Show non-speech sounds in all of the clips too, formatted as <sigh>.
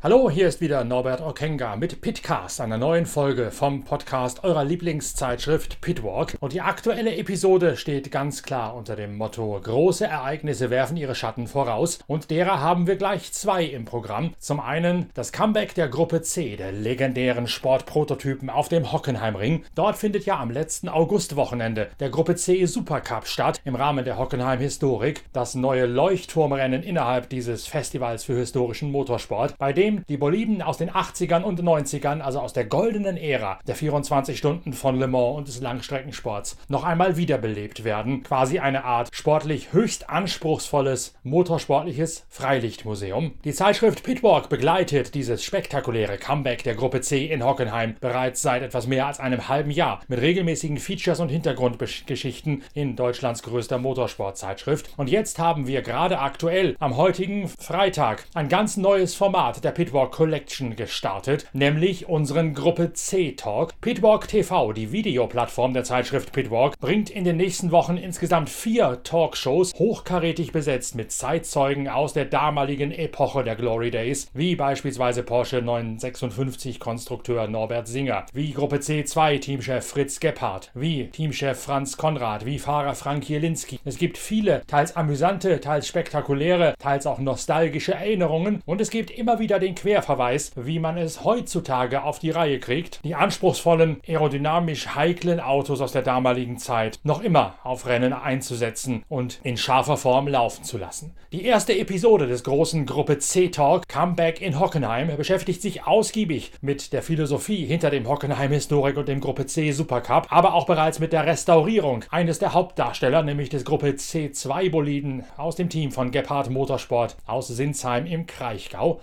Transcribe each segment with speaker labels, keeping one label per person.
Speaker 1: Hallo, hier ist wieder Norbert Okenga mit Pitcast, einer neuen Folge vom Podcast eurer Lieblingszeitschrift Pitwalk. Und die aktuelle Episode steht ganz klar unter dem Motto Große Ereignisse werfen ihre Schatten voraus. Und derer haben wir gleich zwei im Programm. Zum einen das Comeback der Gruppe C, der legendären Sportprototypen auf dem Hockenheimring. Dort findet ja am letzten Augustwochenende der Gruppe C Supercup statt im Rahmen der Hockenheim Historik. Das neue Leuchtturmrennen innerhalb dieses Festivals für historischen Motorsport, bei dem die Boliden aus den 80ern und 90ern, also aus der goldenen Ära der 24 Stunden von Le Mans und des Langstreckensports, noch einmal wiederbelebt werden. Quasi eine Art sportlich höchst anspruchsvolles motorsportliches Freilichtmuseum. Die Zeitschrift Pitwalk begleitet dieses spektakuläre Comeback der Gruppe C in Hockenheim bereits seit etwas mehr als einem halben Jahr mit regelmäßigen Features und Hintergrundgeschichten in Deutschlands größter Motorsportzeitschrift. Und jetzt haben wir gerade aktuell am heutigen Freitag ein ganz neues Format der Pitwalk Collection gestartet, nämlich unseren Gruppe C Talk. Pitwalk TV, die Videoplattform der Zeitschrift Pitwalk, bringt in den nächsten Wochen insgesamt vier Talkshows hochkarätig besetzt mit Zeitzeugen aus der damaligen Epoche der Glory Days, wie beispielsweise Porsche 956 Konstrukteur Norbert Singer, wie Gruppe C2 Teamchef Fritz Gebhardt, wie Teamchef Franz Konrad, wie Fahrer Frank Jelinski. Es gibt viele, teils amüsante, teils spektakuläre, teils auch nostalgische Erinnerungen und es gibt immer wieder den Querverweis, wie man es heutzutage auf die Reihe kriegt, die anspruchsvollen, aerodynamisch heiklen Autos aus der damaligen Zeit noch immer auf Rennen einzusetzen und in scharfer Form laufen zu lassen. Die erste Episode des großen Gruppe C Talk Comeback in Hockenheim beschäftigt sich ausgiebig mit der Philosophie hinter dem Hockenheim Historik und dem Gruppe C Supercup, aber auch bereits mit der Restaurierung eines der Hauptdarsteller, nämlich des Gruppe C2 Boliden aus dem Team von Gebhardt Motorsport aus Sinsheim im Kraichgau.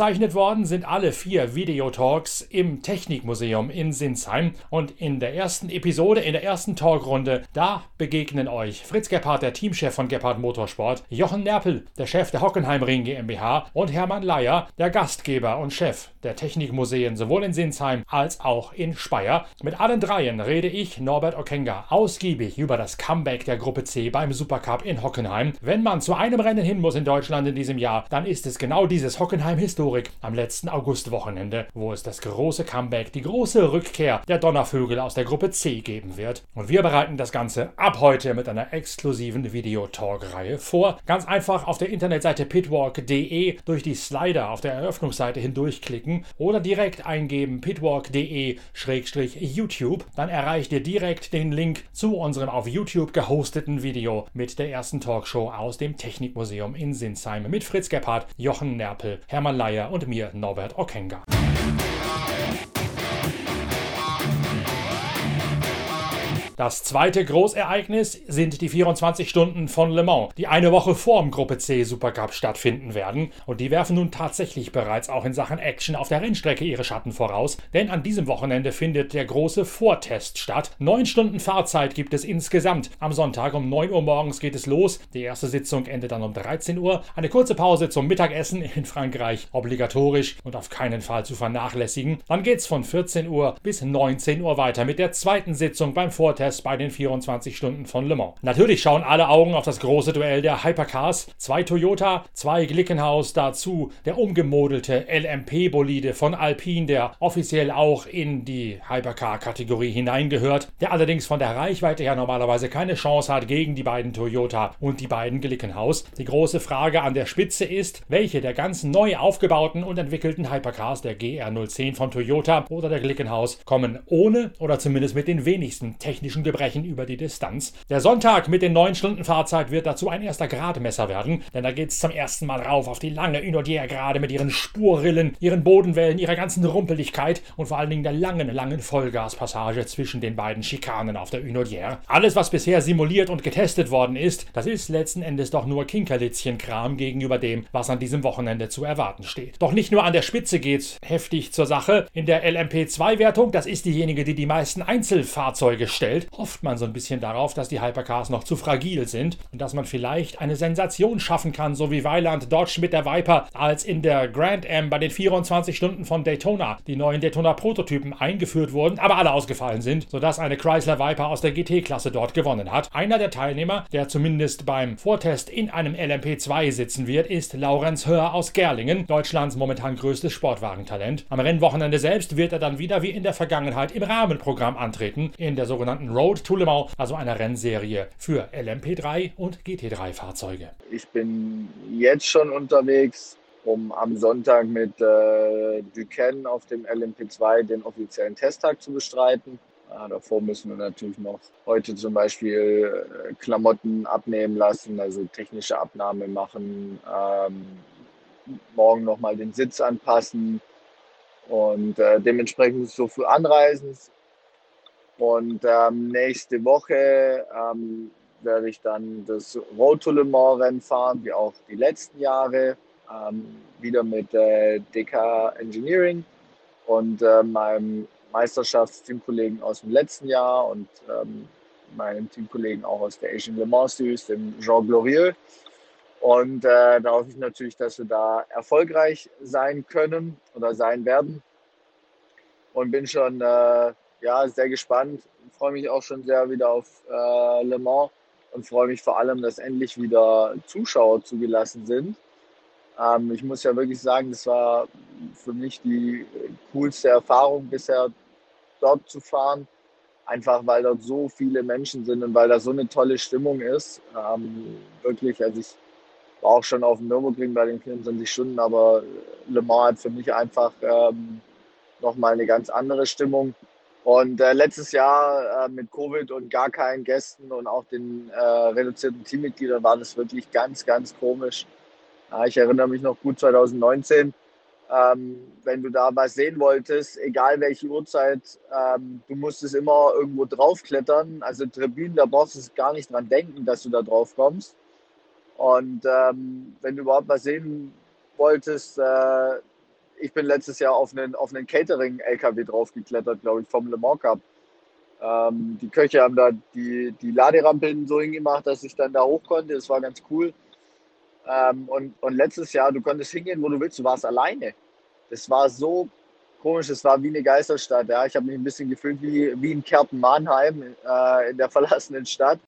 Speaker 1: Aufgezeichnet worden sind alle vier Videotalks im Technikmuseum in Sinsheim und in der ersten Episode, in der ersten Talkrunde, da begegnen euch Fritz Gebhardt, der Teamchef von Gebhardt Motorsport, Jochen Nerpel, der Chef der Hockenheimring GmbH und Hermann Leier, der Gastgeber und Chef der Technikmuseen sowohl in Sinsheim als auch in Speyer. Mit allen dreien rede ich, Norbert Okenga, ausgiebig über das Comeback der Gruppe C beim Supercup in Hockenheim. Wenn man zu einem Rennen hin muss in Deutschland in diesem Jahr, dann ist es genau dieses Hockenheim Historik am letzten Augustwochenende, wo es das große Comeback, die große Rückkehr der Donnervögel aus der Gruppe C geben wird. Und wir bereiten das Ganze ab heute mit einer exklusiven Videotalk-Reihe vor. Ganz einfach auf der Internetseite pitwalk.de durch die Slider auf der Eröffnungsseite hindurchklicken oder direkt eingeben pitwalk.de-youtube. Dann erreicht ihr direkt den Link zu unserem auf YouTube gehosteten Video mit der ersten Talkshow aus dem Technikmuseum in Sinsheim mit Fritz Gebhardt, Jochen Nerpel, Hermann Leier und mir, Norbert Okenga. Das zweite Großereignis sind die 24 Stunden von Le Mans, die eine Woche vorm Gruppe C Supercup stattfinden werden. Und die werfen nun tatsächlich bereits auch in Sachen Action auf der Rennstrecke ihre Schatten voraus, denn an diesem Wochenende findet der große Vortest statt. Neun Stunden Fahrzeit gibt es insgesamt. Am Sonntag um 9 Uhr morgens geht es los. Die erste Sitzung endet dann um 13 Uhr. Eine kurze Pause zum Mittagessen in Frankreich, obligatorisch und auf keinen Fall zu vernachlässigen. Dann geht es von 14 Uhr bis 19 Uhr weiter mit der zweiten Sitzung beim Vortest bei den 24 Stunden von Le Mans. Natürlich schauen alle Augen auf das große Duell der Hypercars. Zwei Toyota, zwei Glickenhaus, dazu der umgemodelte LMP-Bolide von Alpine, der offiziell auch in die Hypercar-Kategorie hineingehört, der allerdings von der Reichweite her normalerweise keine Chance hat gegen die beiden Toyota und die beiden Glickenhaus. Die große Frage an der Spitze ist, welche der ganz neu aufgebauten und entwickelten Hypercars, der GR010 von Toyota oder der Glickenhaus, kommen ohne oder zumindest mit den wenigsten technischen Gebrechen über die Distanz. Der Sonntag mit den 9 Stunden Fahrzeit wird dazu ein erster Gradmesser werden, denn da geht es zum ersten Mal rauf auf die lange Unodier gerade mit ihren Spurrillen, ihren Bodenwellen, ihrer ganzen Rumpeligkeit und vor allen Dingen der langen, langen Vollgaspassage zwischen den beiden Schikanen auf der Unodier. Alles, was bisher simuliert und getestet worden ist, das ist letzten Endes doch nur Kinkerlitzchenkram gegenüber dem, was an diesem Wochenende zu erwarten steht. Doch nicht nur an der Spitze geht's heftig zur Sache. In der LMP2-Wertung, das ist diejenige, die die meisten Einzelfahrzeuge stellt, hofft man so ein bisschen darauf, dass die Hypercars noch zu fragil sind und dass man vielleicht eine Sensation schaffen kann, so wie Weiland Dodge mit der Viper, als in der Grand Am bei den 24 Stunden von Daytona die neuen Daytona-Prototypen eingeführt wurden, aber alle ausgefallen sind, sodass eine Chrysler Viper aus der GT-Klasse dort gewonnen hat. Einer der Teilnehmer, der zumindest beim Vortest in einem LMP2 sitzen wird, ist Laurenz Hör aus Gerlingen, Deutschlands momentan größtes Sportwagentalent. Am Rennwochenende selbst wird er dann wieder wie in der Vergangenheit im Rahmenprogramm antreten, in der sogenannten Road to Le Mans, also einer Rennserie für LMP3 und GT3-Fahrzeuge.
Speaker 2: Ich bin jetzt schon unterwegs, um am Sonntag mit äh, Duquesne auf dem LMP2 den offiziellen Testtag zu bestreiten. Ja, davor müssen wir natürlich noch heute zum Beispiel äh, Klamotten abnehmen lassen, also technische Abnahme machen, ähm, morgen nochmal den Sitz anpassen und äh, dementsprechend so für Anreisen. Und ähm, nächste Woche ähm, werde ich dann das Road to Rennen fahren, wie auch die letzten Jahre, ähm, wieder mit äh, DK Engineering und äh, meinem Meisterschaftsteamkollegen aus dem letzten Jahr und ähm, meinem Teamkollegen auch aus der Asian Le Mans Series, dem Jean Glorieux. Und äh, da hoffe ich natürlich, dass wir da erfolgreich sein können oder sein werden. Und bin schon äh, ja, sehr gespannt. Freue mich auch schon sehr wieder auf äh, Le Mans und freue mich vor allem, dass endlich wieder Zuschauer zugelassen sind. Ähm, ich muss ja wirklich sagen, das war für mich die coolste Erfahrung bisher, dort zu fahren. Einfach weil dort so viele Menschen sind und weil da so eine tolle Stimmung ist. Ähm, wirklich, also ich war auch schon auf dem Nürburgring bei den 24 Stunden, aber Le Mans hat für mich einfach ähm, nochmal eine ganz andere Stimmung. Und äh, letztes Jahr äh, mit Covid und gar keinen Gästen und auch den äh, reduzierten Teammitgliedern war das wirklich ganz, ganz komisch. ich erinnere mich noch gut 2019, ähm, wenn du da was sehen wolltest, egal welche Uhrzeit, ähm, du musstest immer irgendwo draufklettern. Also Tribünen, da brauchst du gar nicht dran denken, dass du da drauf kommst. Und ähm, wenn du überhaupt was sehen wolltest, äh, ich bin letztes Jahr auf einen, auf einen Catering-LKW draufgeklettert, glaube ich, vom Le Mans Cup. Ähm, die Köche haben da die, die Laderampen so hingemacht, dass ich dann da hoch konnte. Das war ganz cool. Ähm, und, und letztes Jahr, du konntest hingehen, wo du willst, du warst alleine. Das war so komisch, es war wie eine Geisterstadt. Ja. Ich habe mich ein bisschen gefühlt wie, wie in Kerpen-Mannheim äh, in der <laughs> verlassenen Stadt.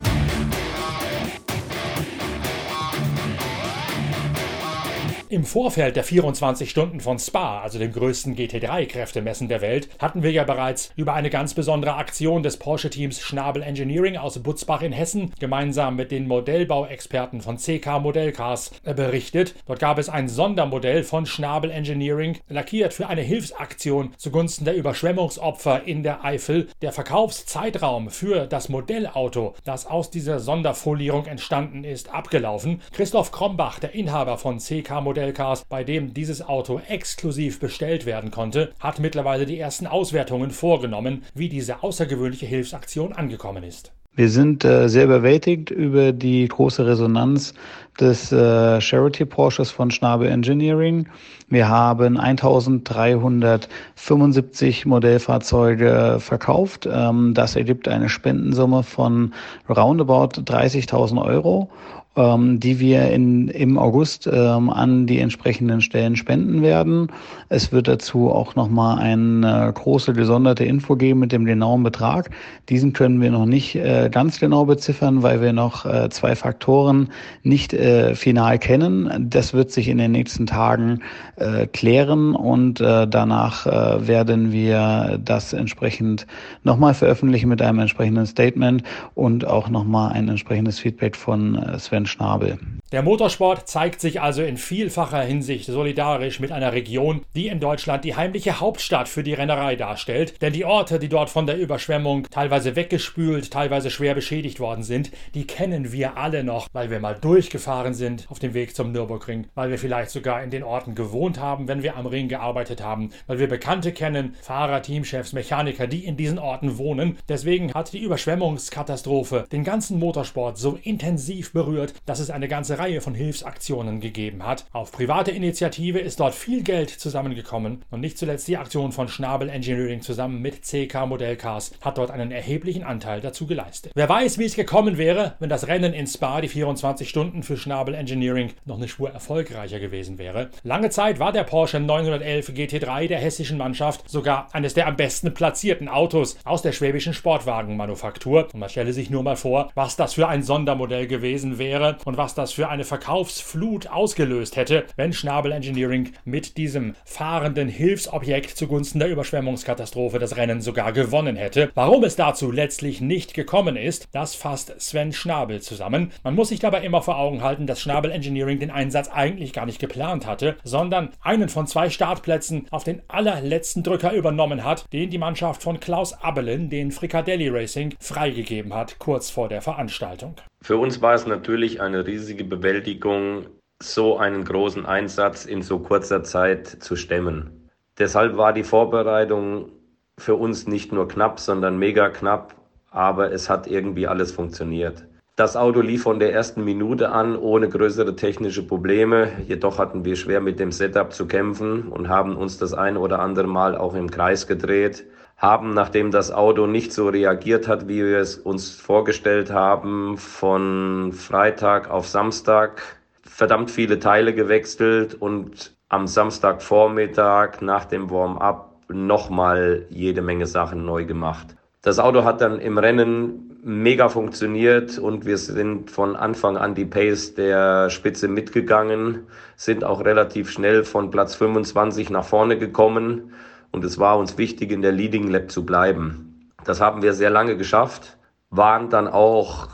Speaker 1: Im Vorfeld der 24 Stunden von Spa, also dem größten GT3-Kräftemessen der Welt, hatten wir ja bereits über eine ganz besondere Aktion des Porsche-Teams Schnabel Engineering aus Butzbach in Hessen gemeinsam mit den Modellbauexperten von CK Modellcars berichtet. Dort gab es ein Sondermodell von Schnabel Engineering, lackiert für eine Hilfsaktion zugunsten der Überschwemmungsopfer in der Eifel. Der Verkaufszeitraum für das Modellauto, das aus dieser Sonderfolierung entstanden ist, abgelaufen. Christoph Krombach, der Inhaber von CK Modellcars, Modellcars, bei dem dieses Auto exklusiv bestellt werden konnte, hat mittlerweile die ersten Auswertungen vorgenommen, wie diese außergewöhnliche Hilfsaktion angekommen ist.
Speaker 3: Wir sind äh, sehr überwältigt über die große Resonanz des äh, Charity Porsches von Schnabel Engineering. Wir haben 1375 Modellfahrzeuge verkauft. Ähm, das ergibt eine Spendensumme von roundabout 30.000 Euro ähm, die wir in, im August ähm, an die entsprechenden Stellen spenden werden. Es wird dazu auch nochmal eine große gesonderte Info geben mit dem genauen Betrag. Diesen können wir noch nicht äh, ganz genau beziffern, weil wir noch äh, zwei Faktoren nicht äh, final kennen. Das wird sich in den nächsten Tagen äh, klären und äh, danach äh, werden wir das entsprechend nochmal veröffentlichen mit einem entsprechenden Statement und auch nochmal ein entsprechendes Feedback von äh, Sven Florian Schnabel.
Speaker 1: Der Motorsport zeigt sich also in vielfacher Hinsicht solidarisch mit einer Region, die in Deutschland die heimliche Hauptstadt für die Rennerei darstellt. Denn die Orte, die dort von der Überschwemmung teilweise weggespült, teilweise schwer beschädigt worden sind, die kennen wir alle noch, weil wir mal durchgefahren sind auf dem Weg zum Nürburgring, weil wir vielleicht sogar in den Orten gewohnt haben, wenn wir am Ring gearbeitet haben, weil wir Bekannte kennen, Fahrer, Teamchefs, Mechaniker, die in diesen Orten wohnen. Deswegen hat die Überschwemmungskatastrophe den ganzen Motorsport so intensiv berührt, dass es eine ganze Reihe von Hilfsaktionen gegeben hat. Auf private Initiative ist dort viel Geld zusammengekommen und nicht zuletzt die Aktion von Schnabel Engineering zusammen mit CK Modellcars hat dort einen erheblichen Anteil dazu geleistet. Wer weiß, wie es gekommen wäre, wenn das Rennen in Spa die 24 Stunden für Schnabel Engineering noch eine Spur erfolgreicher gewesen wäre. Lange Zeit war der Porsche 911 GT3 der hessischen Mannschaft sogar eines der am besten platzierten Autos aus der schwäbischen Sportwagenmanufaktur. Und man stelle sich nur mal vor, was das für ein Sondermodell gewesen wäre und was das für eine Verkaufsflut ausgelöst hätte, wenn Schnabel Engineering mit diesem fahrenden Hilfsobjekt zugunsten der Überschwemmungskatastrophe das Rennen sogar gewonnen hätte. Warum es dazu letztlich nicht gekommen ist, das fasst Sven Schnabel zusammen. Man muss sich dabei immer vor Augen halten, dass Schnabel Engineering den Einsatz eigentlich gar nicht geplant hatte, sondern einen von zwei Startplätzen auf den allerletzten Drücker übernommen hat, den die Mannschaft von Klaus Abelen, den Fricadelli Racing, freigegeben hat, kurz vor der Veranstaltung.
Speaker 4: Für uns war es natürlich eine riesige Bewältigung, so einen großen Einsatz in so kurzer Zeit zu stemmen. Deshalb war die Vorbereitung für uns nicht nur knapp, sondern mega knapp, aber es hat irgendwie alles funktioniert. Das Auto lief von der ersten Minute an ohne größere technische Probleme. Jedoch hatten wir schwer mit dem Setup zu kämpfen und haben uns das ein oder andere Mal auch im Kreis gedreht. Haben, nachdem das Auto nicht so reagiert hat, wie wir es uns vorgestellt haben, von Freitag auf Samstag verdammt viele Teile gewechselt und am Samstagvormittag nach dem Warm-up nochmal jede Menge Sachen neu gemacht. Das Auto hat dann im Rennen mega funktioniert und wir sind von Anfang an die Pace der Spitze mitgegangen, sind auch relativ schnell von Platz 25 nach vorne gekommen und es war uns wichtig, in der Leading Lab zu bleiben. Das haben wir sehr lange geschafft, waren dann auch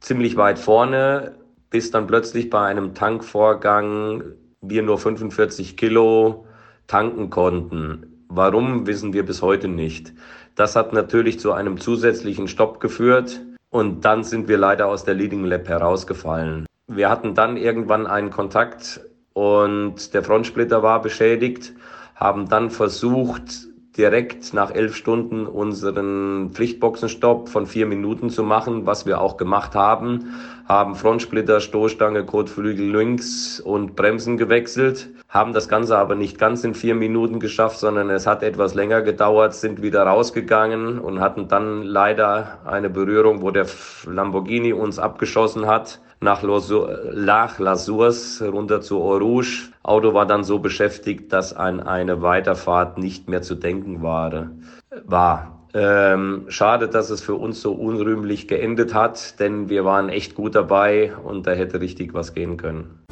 Speaker 4: ziemlich weit vorne, bis dann plötzlich bei einem Tankvorgang wir nur 45 Kilo tanken konnten. Warum, wissen wir bis heute nicht. Das hat natürlich zu einem zusätzlichen Stopp geführt und dann sind wir leider aus der Leading Lab herausgefallen. Wir hatten dann irgendwann einen Kontakt und der Frontsplitter war beschädigt, haben dann versucht, direkt nach elf Stunden unseren Pflichtboxenstopp von vier Minuten zu machen, was wir auch gemacht haben. Haben Frontsplitter, Stoßstange, Kotflügel links und Bremsen gewechselt. Haben das Ganze aber nicht ganz in vier Minuten geschafft, sondern es hat etwas länger gedauert, sind wieder rausgegangen und hatten dann leider eine Berührung, wo der Lamborghini uns abgeschossen hat nach Lasurs runter zu Eau Rouge. Auto war dann so beschäftigt, dass an eine Weiterfahrt nicht mehr zu denken war. war. Ähm, schade, dass es für uns so unrühmlich geendet hat, denn wir waren echt gut dabei und da hätte richtig was gehen können.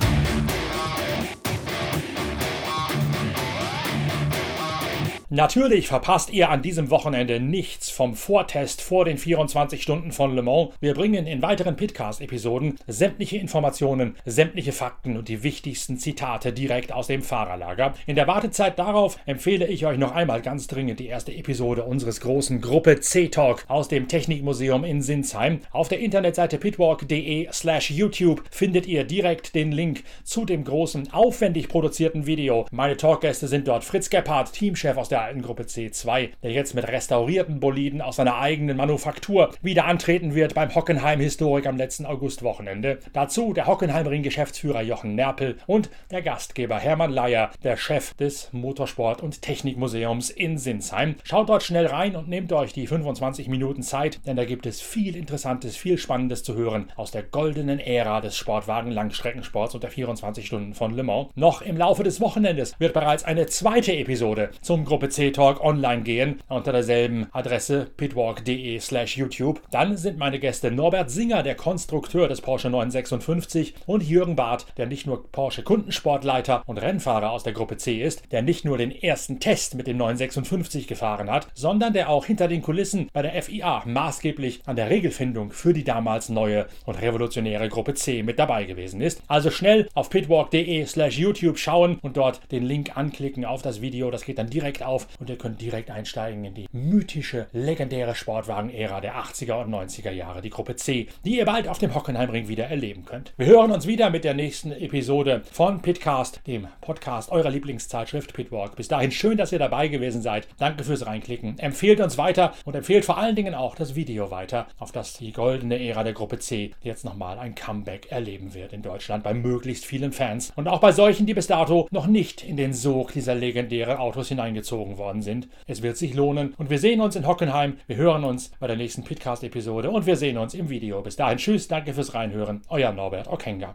Speaker 1: Natürlich verpasst ihr an diesem Wochenende nichts vom Vortest vor den 24 Stunden von Le Mans. Wir bringen in weiteren Pitcast-Episoden sämtliche Informationen, sämtliche Fakten und die wichtigsten Zitate direkt aus dem Fahrerlager. In der Wartezeit darauf empfehle ich euch noch einmal ganz dringend die erste Episode unseres großen Gruppe C-Talk aus dem Technikmuseum in Sinsheim. Auf der Internetseite pitwalk.de slash YouTube findet ihr direkt den Link zu dem großen, aufwendig produzierten Video. Meine Talkgäste sind dort Fritz Gebhardt, Teamchef aus der alten Gruppe C2, der jetzt mit restaurierten Boliden aus seiner eigenen Manufaktur wieder antreten wird beim Hockenheim-Historik am letzten Augustwochenende. Dazu der Hockenheimring-Geschäftsführer Jochen Nerpel und der Gastgeber Hermann Leier, der Chef des Motorsport- und Technikmuseums in Sinsheim. Schaut dort schnell rein und nehmt euch die 25 Minuten Zeit, denn da gibt es viel Interessantes, viel Spannendes zu hören aus der goldenen Ära des Sportwagen-Langstreckensports und der 24 Stunden von Le Mans. Noch im Laufe des Wochenendes wird bereits eine zweite Episode zum Gruppe PC-Talk online gehen unter derselben Adresse pitwalk.de slash YouTube. Dann sind meine Gäste Norbert Singer, der Konstrukteur des Porsche 956 und Jürgen Barth, der nicht nur Porsche Kundensportleiter und Rennfahrer aus der Gruppe C ist, der nicht nur den ersten Test mit dem 956 gefahren hat, sondern der auch hinter den Kulissen bei der FIA maßgeblich an der Regelfindung für die damals neue und revolutionäre Gruppe C mit dabei gewesen ist. Also schnell auf pitwalk.de slash YouTube schauen und dort den Link anklicken auf das Video. Das geht dann direkt auf und ihr könnt direkt einsteigen in die mythische, legendäre Sportwagen-Ära der 80er und 90er Jahre, die Gruppe C, die ihr bald auf dem Hockenheimring wieder erleben könnt. Wir hören uns wieder mit der nächsten Episode von Pitcast, dem Podcast eurer Lieblingszeitschrift Pitwalk. Bis dahin schön, dass ihr dabei gewesen seid. Danke fürs Reinklicken. Empfehlt uns weiter und empfehlt vor allen Dingen auch das Video weiter, auf das die goldene Ära der Gruppe C jetzt nochmal ein Comeback erleben wird in Deutschland bei möglichst vielen Fans und auch bei solchen, die bis dato noch nicht in den Sog dieser legendären Autos hineingezogen worden sind. Es wird sich lohnen und wir sehen uns in Hockenheim. Wir hören uns bei der nächsten Pitcast-Episode und wir sehen uns im Video. Bis dahin, tschüss, danke fürs Reinhören. Euer Norbert Okenga.